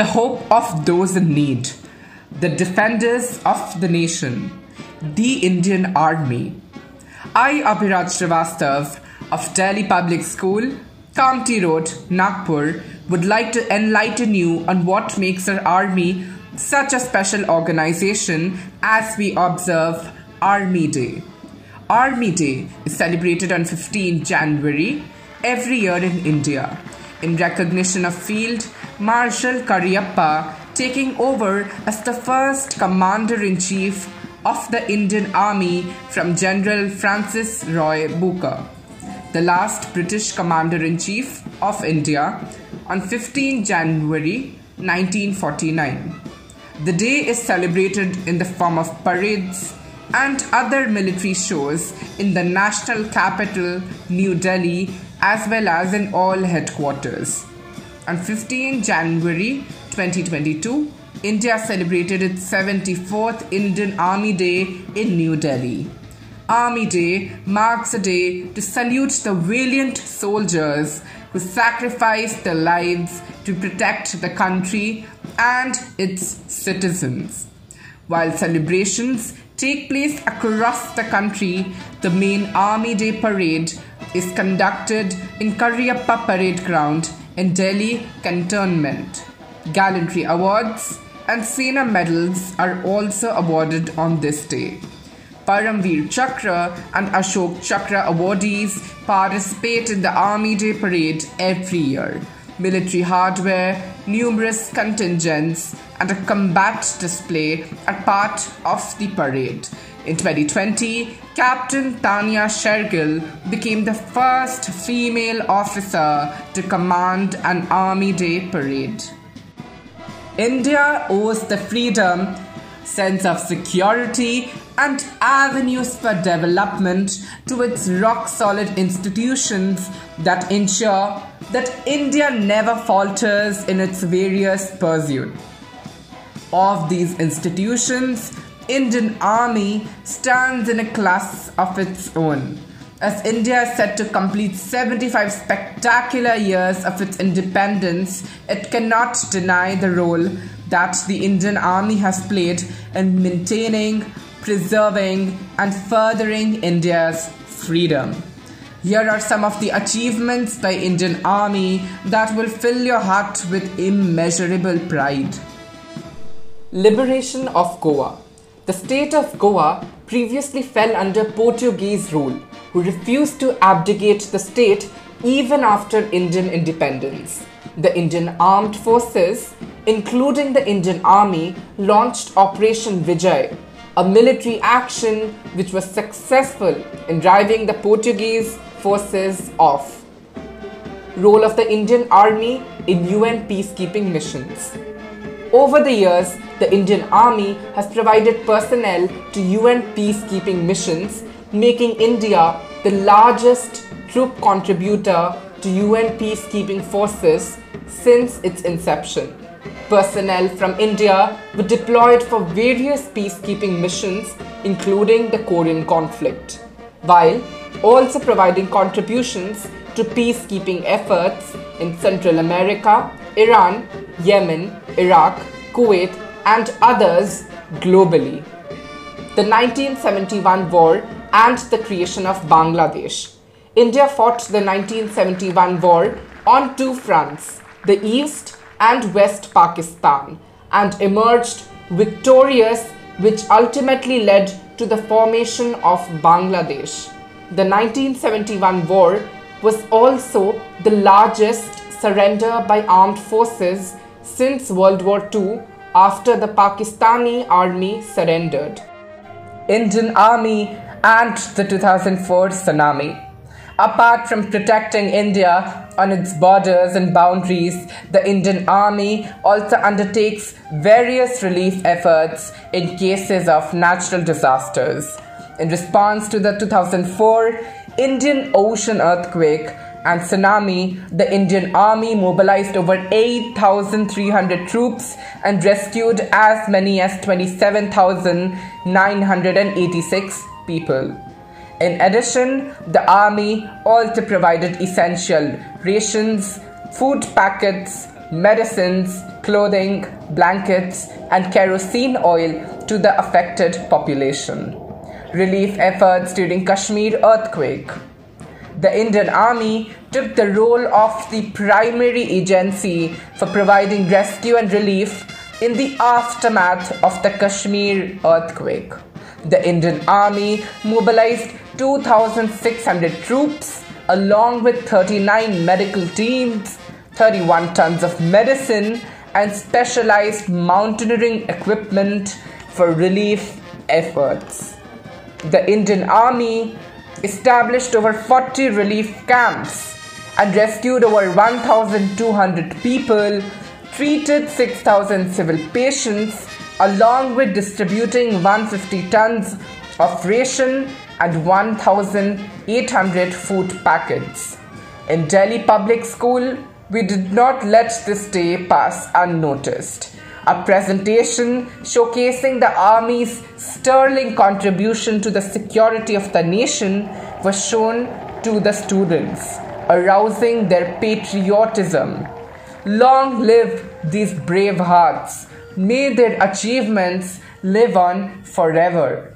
the hope of those in need, the defenders of the nation, the Indian Army. I, Abhiraj Srivastav of Delhi Public School, Kamptee Road, Nagpur, would like to enlighten you on what makes our army such a special organization as we observe Army Day. Army Day is celebrated on 15 January every year in India in recognition of Field Marshal Cariappa taking over as the first Commander in Chief of the Indian Army from General Francis Roy Bucher, the last British Commander in Chief of India on 15 January 1949. The day is celebrated in the form of parades and other military shows in the national capital, New Delhi, as well as in all headquarters. On 15 January 2022, India celebrated its 74th Indian Army Day in New Delhi. Army Day marks a day to salute the valiant soldiers who sacrificed their lives to protect the country and its citizens. While celebrations take place across the country, the main Army Day parade is conducted in Cariappa Parade Ground in Delhi Cantonment. Gallantry awards and Sena medals are also awarded on this day. Paramveer Chakra and Ashok Chakra awardees participate in the Army Day Parade every year. Military hardware, numerous contingents, and a combat display are part of the parade. In 2020, Captain Tanya Shergill became the first female officer to command an Army Day parade. India owes the freedom, sense of security, and avenues for development to its rock solid institutions that ensure that India never falters in its various pursuits. Of these institutions, Indian Army stands in a class of its own. As India is set to complete 75 spectacular years of its independence, it cannot deny the role that the Indian Army has played in maintaining, preserving, and furthering India's freedom. Here are some of the achievements by Indian Army that will fill your heart with immeasurable pride. Liberation of Goa. The state of Goa previously fell under Portuguese rule, who refused to abdicate the state even after Indian independence. The Indian armed forces, including the Indian Army, launched Operation Vijay, a military action which was successful in driving the Portuguese forces off. Role of the Indian Army in UN peacekeeping missions. Over the years, the Indian Army has provided personnel to UN peacekeeping missions, making India the largest troop contributor to UN peacekeeping forces since its inception. Personnel from India were deployed for various peacekeeping missions, including the Korean conflict, while also providing contributions to peacekeeping efforts in Central America, Iran, Yemen, Iraq, Kuwait, and others globally. The 1971 war and the creation of Bangladesh. India fought the 1971 war on two fronts, the East and West Pakistan, and emerged victorious, which ultimately led to the formation of Bangladesh. The 1971 war was also the largest surrender by armed forces since World War II after the Pakistani army surrendered. Indian Army and the 2004 tsunami. Apart from protecting India on its borders and boundaries, the Indian Army also undertakes various relief efforts in cases of natural disasters. In response to the 2004 Indian Ocean earthquake, and tsunami, the Indian Army mobilized over 8,300 troops and rescued as many as 27,986 people. In addition, the Army also provided essential rations, food packets, medicines, clothing, blankets, and kerosene oil to the affected population. Relief efforts during Kashmir earthquake. The Indian Army took the role of the primary agency for providing rescue and relief in the aftermath of the Kashmir earthquake. The Indian Army mobilized 2,600 troops along with 39 medical teams, 31 tons of medicine, and specialized mountaineering equipment for relief efforts. The Indian Army established over 40 relief camps and rescued over 1,200 people, treated 6,000 civil patients, along with distributing 150 tons of ration and 1,800 food packets. In Delhi Public School, we did not let this day pass unnoticed. A presentation showcasing the Army's sterling contribution to the security of the nation was shown to the students, arousing their patriotism. Long live these brave hearts! May their achievements live on forever.